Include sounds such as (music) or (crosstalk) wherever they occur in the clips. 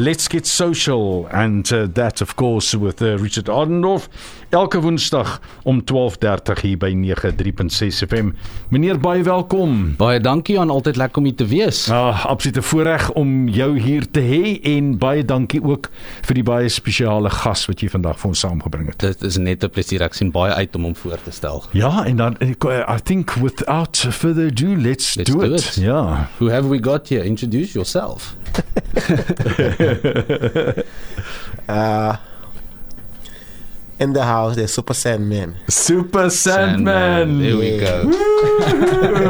Let's get social and uh, that of course with uh, Richard Adendorf elke woensdag om 12:30 hier by 93.6 FM. Meneer baie welkom. Baie dankie aan altyd lekker om hier te wees. Ah, absolute voorreg om jou hier te hê en baie dankie ook vir die baie spesiale gas wat jy vandag vir ons saamgebring het. Dit is net 'n plesier. Ek sien baie uit om hom voor te stel. Ja, en dan I think without further ado, let's, Let's do, do it. it. Ja. Who have we got here? Introduce yourself. (laughs) Uh, in the house, there's Super Sandman. Super Sandman. There we go.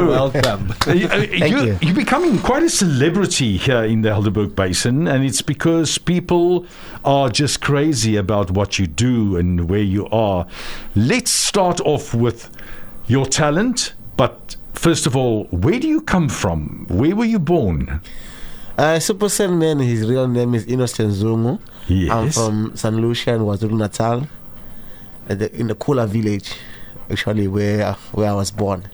Welcome. you, uh, you, you. You're becoming quite a celebrity here in the Helderberg Basin, and it's because people are just crazy about what you do and where you are. Let's start off with your talent, but first of all, where do you come from? Where were you born? Uh, Super Sandman, his real name is Innocent Zungu. Yes. I'm from San Lucia in KwaZulu Natal, the, in the Khula village, actually, where, where I was born.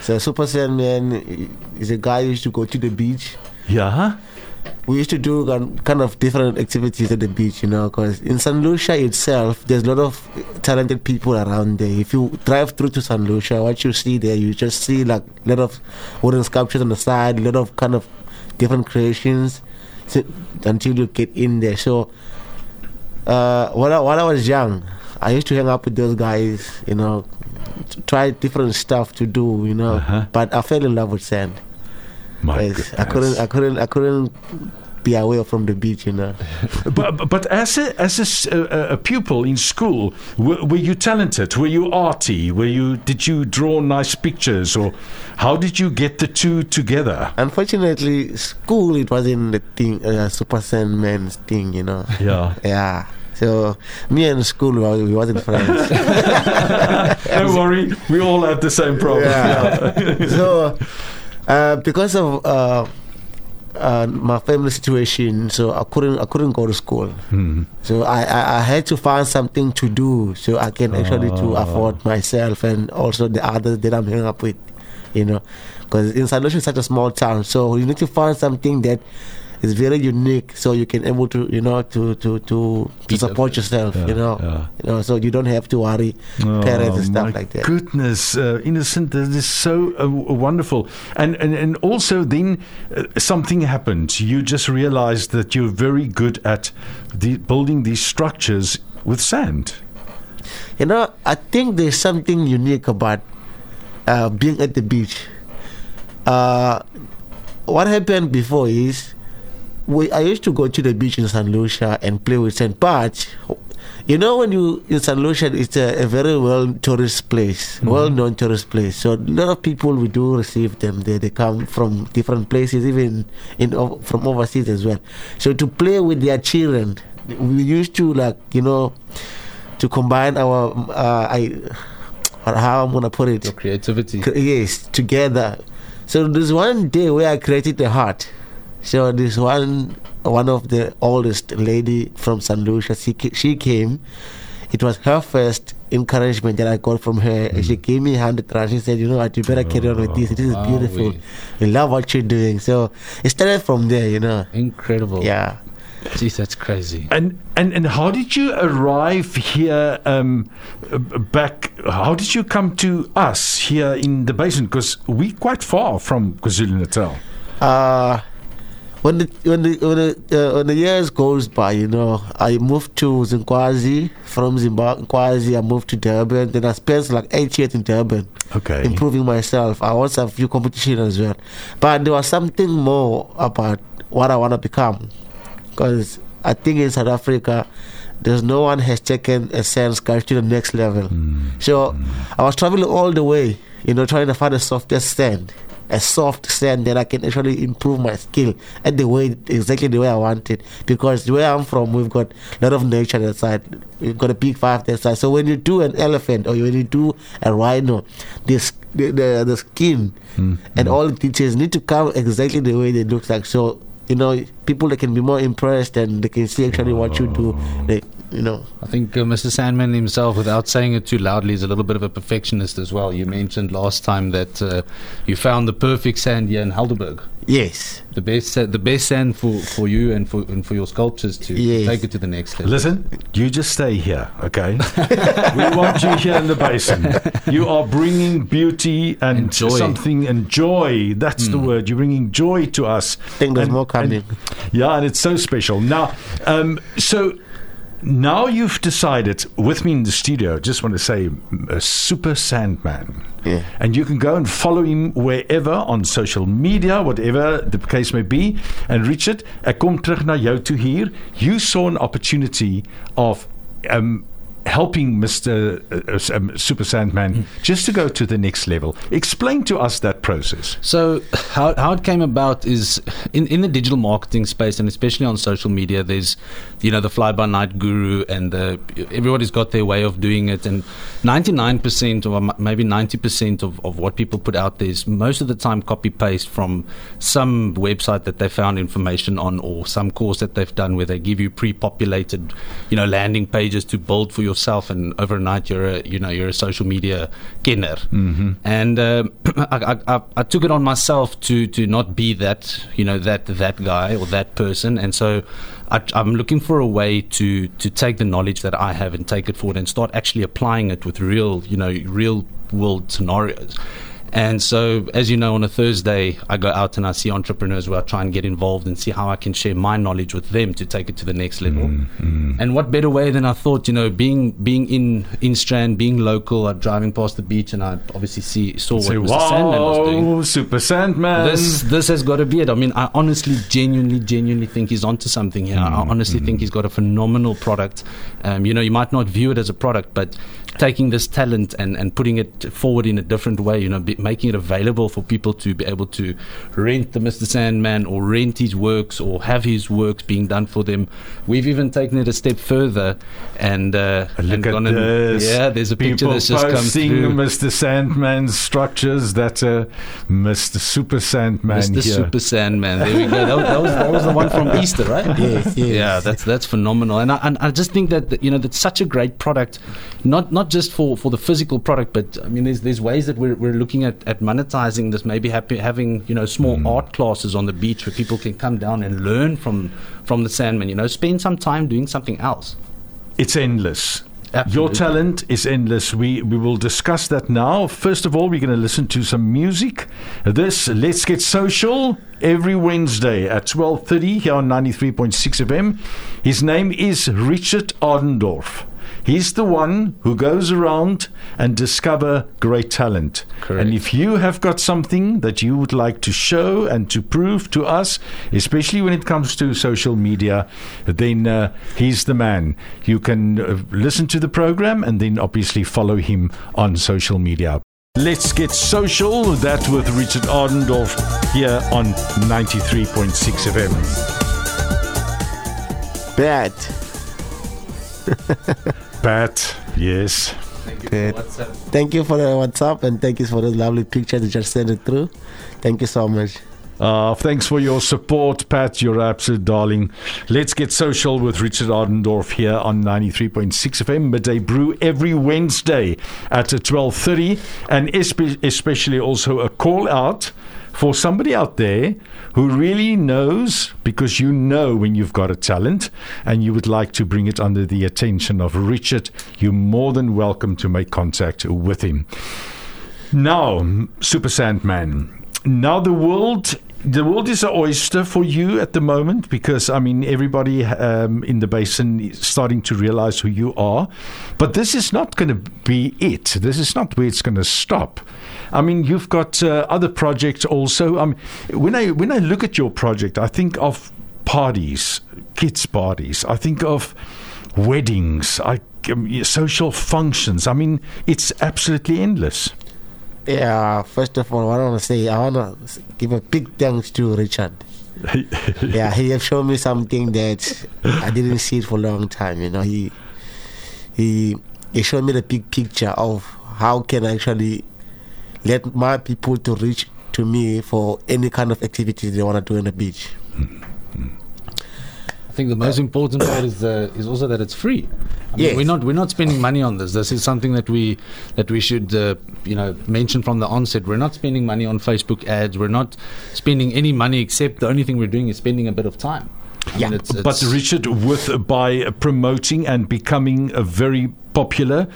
So, Super Sandman is a guy who used to go to the beach. Yeah. We used to do kind of different activities at the beach, you know, because in San Lucia itself, there's a lot of talented people around there. If you drive through to San Lucia, what you see there, you just see like a lot of wooden sculptures on the side, a lot of kind of different creations until you get in there. So, uh, when, I, when I was young, I used to hang up with those guys, you know, try different stuff to do, you know, Uh-huh. but I fell in love with sand. My Yes, I couldn't, I couldn't, I couldn't be away from the beach, you know. (laughs) but, but as a as a, a pupil in school, were, were you talented? Were you arty? Were you did you draw nice pictures, or how did you get the two together? Unfortunately, school it wasn't the thing, uh, Super Sandman's thing, you know. Yeah. Yeah. So me and school, we we wasn't friends. (laughs) Don't worry, we all have the same problem. Yeah. (laughs) so uh, because of uh, uh, my family situation, so I couldn't I couldn't go to school. Hmm. So I, I, I had to find something to do so I can actually to Oh. afford myself and also the others that I'm hanging up with, you know, because in San Lucia is such a small town, so you need to find something that is very unique so you can able to you know to to to, to support yourself, Yeah, you know, yeah. you know, so you don't have to worry parents and Oh, stuff like that. Goodness, uh, innocent. That is so uh, wonderful, and and and also then uh, something happened. You just realized that you're very good at the, building these structures with sand. You know, I think there's something unique about uh, being at the beach. Uh, what happened before is we, I used to go to the beach in San Lucia and play with sand. But you know, when you in San Lucia, it's a, a very well tourist place, well known tourist place. So a lot of people we do receive them there. They come from different places, even in from overseas as well. So to play with their children, we used to like you know to combine our uh, I or how I'm gonna put it Your creativity. cre- yes together so there's one day where i created a heart so this one one of the oldest lady from san lucia she, she came it was her first encouragement that i got from her and she gave me 100 rand she said you know what you better carry on with this this is Wow, beautiful we- we love what you're doing so it started from there you know Incredible. yeah Jeez, that's crazy. And and and how did you arrive here? Um, back. How did you come to us here in the basin? Because we're quite far from KwaZulu Natal. uh when the when the when the, uh, when the years goes by, you know, I moved to Zimbabwe from Zimbabwe. I moved to Durban. Then I spent like eight years in Durban, Okay. improving myself. I also have a few competitions as well, but there was something more about what I want to become, because I think in South Africa. There's no one has taken a science guy to the next level. So I was traveling all the way, you know, trying to find a softest sand, a soft sand that I can actually improve my skill at the way exactly the way I want it. Because where I'm from, we've got a lot of nature that side. We've got a big five that side. So when you do an elephant or when you do a rhino, this the the, the skin mm-hmm. and all the details need to come exactly the way they look like. So you know, people that can be more impressed and they can see actually what you do. Oh. They you know. I think uh, Mr. Sandman himself, without saying it too loudly, is a little bit of a perfectionist as well. You mentioned last time that uh, you found the perfect sand here in Helderberg. Yes. The best, sa- the best sand for, for you and for and for your sculptures to Yes. take it to the next level. Listen, you just stay here, okay? we want you here in the basin. You are bringing beauty and And joy. something and joy. That's the word. You're bringing joy to us. I think there's And- more coming. and- yeah, and it's so special. Now, um, so now you've decided with me in the studio. Just want to say, a super Sandman. Yeah. And you can go and follow him wherever on social media, whatever the case may be. And Richard, ek kom terug na jou toe hier. You saw an opportunity of um, helping Mr. Uh, uh, um, Super Sandman just to go to the next level. Explain to us that process. So how, how it came about is in, in the digital marketing space and especially on social media there's you know the fly by night guru and the, everybody's got their way of doing it. And 99% or maybe 90% of, of what people put out there is most of the time copy paste from some website that they found information on or some course that they've done where they give you pre-populated you know landing pages to build for yourself. And overnight you're a you know you're a social media kenner. And um, (clears throat) I, I, I, I took it on myself to to not be that you know that that guy or that person. And so I, I'm looking for a way to to take the knowledge that I have and take it forward and start actually applying it with real you know real world scenarios and so, as you know, on a Thursday, I go out and I see entrepreneurs where I try and get involved and see how I can share my knowledge with them to take it to the next level. Mm, mm. And what better way than I thought, you know, being being in in Strand, being local, I'm driving past the beach and I obviously see saw what Say, Mr. Sandman was doing. wow, Super Sandman. This this has got to be it. I mean, I honestly, genuinely, genuinely think he's onto something here. I mm, honestly think he's got a phenomenal product. Um, you know, you might not view it as a product, but taking this talent and, and putting it forward in a different way, you know, be, making it available for people to be able to rent the Mr. Sandman or rent his works or have his works being done for them. We've even taken it a step further and, uh, Look and at gone and- this. yeah, there's a picture People that's just come posting through. Mr. Sandman's structures. That uh, Mr. Super Sandman Mr. here. Super Sandman. There we go. That was, that was, that was the one from Easter, right? (laughs) Yes, yes. Yeah, that's that's phenomenal, and I, and I just think that you know that's such a great product, not not just for, for the physical product, but I mean there's there's ways that we're, we're looking at, at monetizing this. Maybe happy, having you know small mm. art classes on the beach where people can come down and learn from from the Sandman. You know, spend some time doing something else. It's endless. Your talent is endless. We we will discuss that now. First of all, we're going to listen to some music. This Let's Get Social every Wednesday at 12:30 here on 93.6 FM. His name is Richard Ardendorf. He's the one who goes around and discover great talent. Correct. And if you have got something that you would like to show and to prove to us, especially when it comes to social media, then uh, he's the man. You can uh, listen to the program and then obviously follow him on social media. Let's get social. That with Richard Ardendorf here on 93.6 FM. Bad. (laughs) Pat, yes. Thank you Good. Thank you for the WhatsApp and thank you for the lovely picture that you just sent it through. Thank you so much. Uh, thanks for your support, Pat. You're absolute darling. Let's get social with Richard Ardendorf here on 93.6 FM midday brew every Wednesday at 12:30, and espe- especially also a call out for somebody out there who really knows because you know when you've got a talent and you would like to bring it under the attention of Richard. You're more than welcome to make contact with him. Now, Super Sandman. Now the world, the world is an oyster for you at the moment because I mean everybody um, in the basin is starting to realize who you are. But this is not going to be it. This is not where it's going to stop. I mean, you've got uh, other projects also. Um, when I when I look at your project, I think of parties, kids' parties. I think of weddings. I um, social functions. I mean, it's absolutely endless. Yeah, first of all, I want to say, I want to give a big thanks to Richard. (laughs) yeah, he have shown me something that I didn't see it for a long time. You know, he he he showed me the big picture of how can I actually let my people to reach to me for any kind of activity they want to do on the beach. Hmm. Think the most important part is uh, is also that it's free. I mean, Yes. we're not we're not spending money on this. This is something that we that we should uh, you know mention from the onset. We're not spending money on Facebook ads. We're not spending any money except the only thing we're doing is spending a bit of time. I Yeah. mean, it's, But Richard, with by promoting and becoming a very popular,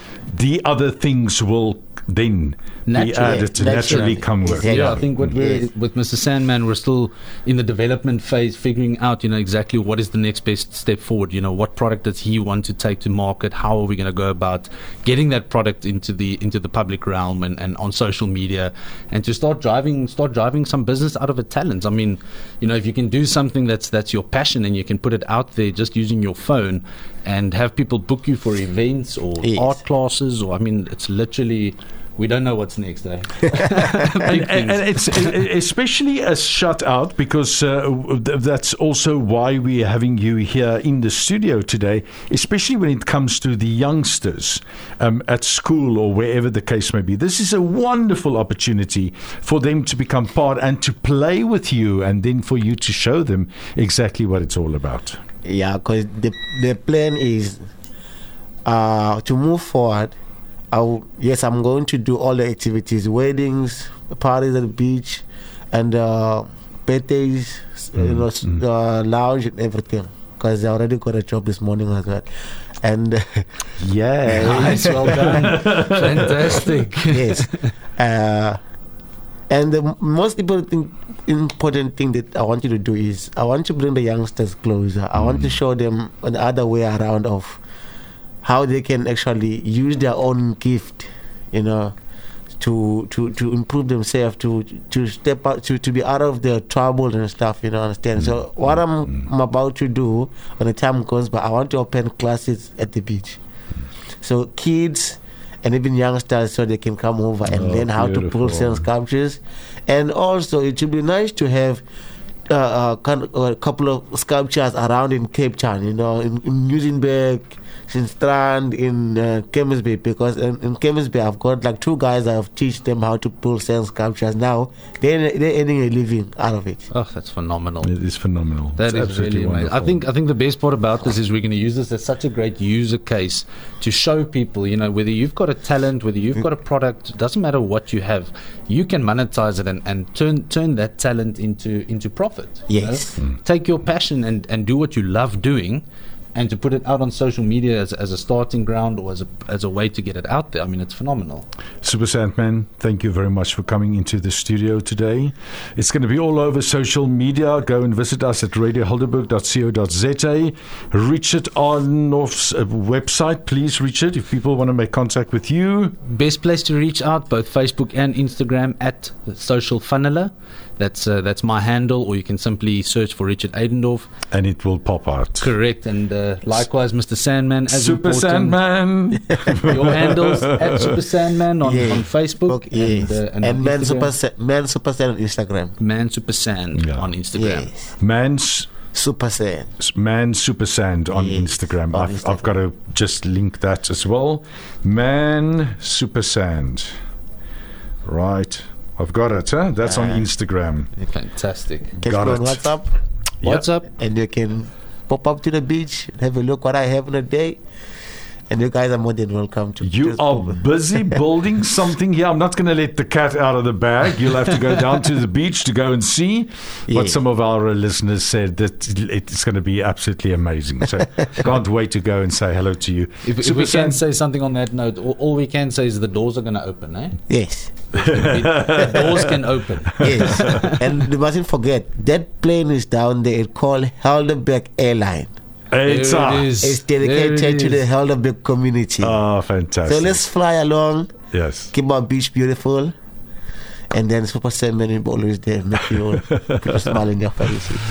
the other things will then be Naturally. added to Naturally. naturally come with. Exactly. yeah, I think what we're Yes. with Mr. Sandman, we're still in the development phase, figuring out, you know, exactly what is the next best step forward. You know, what product does he want to take to market? How are we going to go about getting that product into the into the public realm and, and on social media, and to start driving start driving some business out of a talent. I mean, you know, if you can do something that's that's your passion and you can put it out there just using your phone and have people book you for events or Yes. art classes, or I mean, it's literally. We don't know what's next, eh? (laughs) (laughs) and, and, and it's especially a shutout because uh, that's also why we're having you here in the studio today, especially when it comes to the youngsters um, at school or wherever the case may be. This is a wonderful opportunity for them to become part and to play with you, and then for you to show them exactly what it's all about. Yeah, because the the plan is uh, to move forward. I'll, yes, I'm going to do all the activities, weddings, parties at the beach, and uh, birthdays, you know, s- uh, lounge and everything. Because I already got a job this morning as well, and (laughs) Yeah. Nice, well (laughs) done. Fantastic. yes. Uh, and the most important thing, important thing that I want you to do is I want to bring the youngsters closer. I want to show them another way around of how they can actually use their own gift, you know, to to to improve themselves, to to step out, to to be out of their trouble and stuff. You know, understand? So what I'm, I'm about to do when the time goes but I want to open classes at the beach. So kids and even youngsters, so they can come over and Oh, learn how to pull beautiful. certain sculptures. And also, it would be nice to have uh, uh, a couple of sculptures around in Cape Town, you know, in, in Muizenberg, in Since strand, in uh, Kemisby, because in, in Kemisby, I've got like two guys I've teach them how to pull certain sculptures. Now, they're, they're earning a living out of it. Oh, that's phenomenal. It is phenomenal. That It's is really amazing. I think I think the best part about this is we're going to use this as such a great user case to show people, you know, whether you've got a talent, whether you've got a product, doesn't matter what you have, you can monetize it and, and turn turn that talent into into profit. you Yes. know? Take your passion and, and do what you love doing and to put it out on social media as, as a starting ground or as a as a way to get it out there. I mean it's phenomenal. Super Sandman, thank you very much for coming into the studio today. It's going to be all over social media. Go and visit us at radiohelderberg.co.za. Richard Arnoff's uh, website, please, Richard, if people want to make contact with you. Best place to reach out, both Facebook and Instagram at Social Funneler. That's uh, that's my handle, or you can simply search for Richard Aidendorf. And it will pop out. Correct, and uh, likewise, Mr. Sandman. As Super Sandman. (laughs) Your handles at Super Sandman on, Yeah. on Facebook yes. and, uh, and, and on Man Instagram. Super, Sa- Man Super Sand on Instagram. Man Super Sand Yeah. on Instagram. Yes. Man's Super Saiyan. Man Super Sand on Yes, Instagram. on I've, I've got to just link that as well. Man Super Sand. Right. I've got it. Huh? That's on. Instagram. Fantastic. Catch Got me on it. WhatsApp. What's up? and you can pop up to the beach, have a look what I have in a day, and you guys are more than welcome to. You are over. busy (laughs) building something here. I'm not going to let the cat out of the bag. You'll have to go down to the beach to go and see what some of our listeners said that it's going to be absolutely amazing. So (laughs) can't wait to go and say hello to you. If, if we can Sand- say something on that note, all, all we can say is the doors are going to open, eh? Yes, the doors can open. yes, and you mustn't forget that plane is down there. It's called Helderberg Airline. It's There uh, it is. It's There dedicated it to the is. Helderberg community. Oh, fantastic. so let's fly along, yes. keep our beach beautiful, and then Super Saiyan will always there, make you all put a smile in your face. (laughs)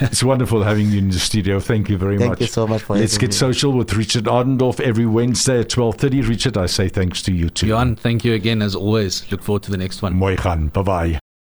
It's wonderful having you in the studio. Thank you very Thank much. you so much for Let's having get me. social with Richard Ardendorf every Wednesday at 12.30. Richard, I say thanks to you too. Johan, thank you again as always. Look forward to the next one. Mooi gaan. Bye-bye.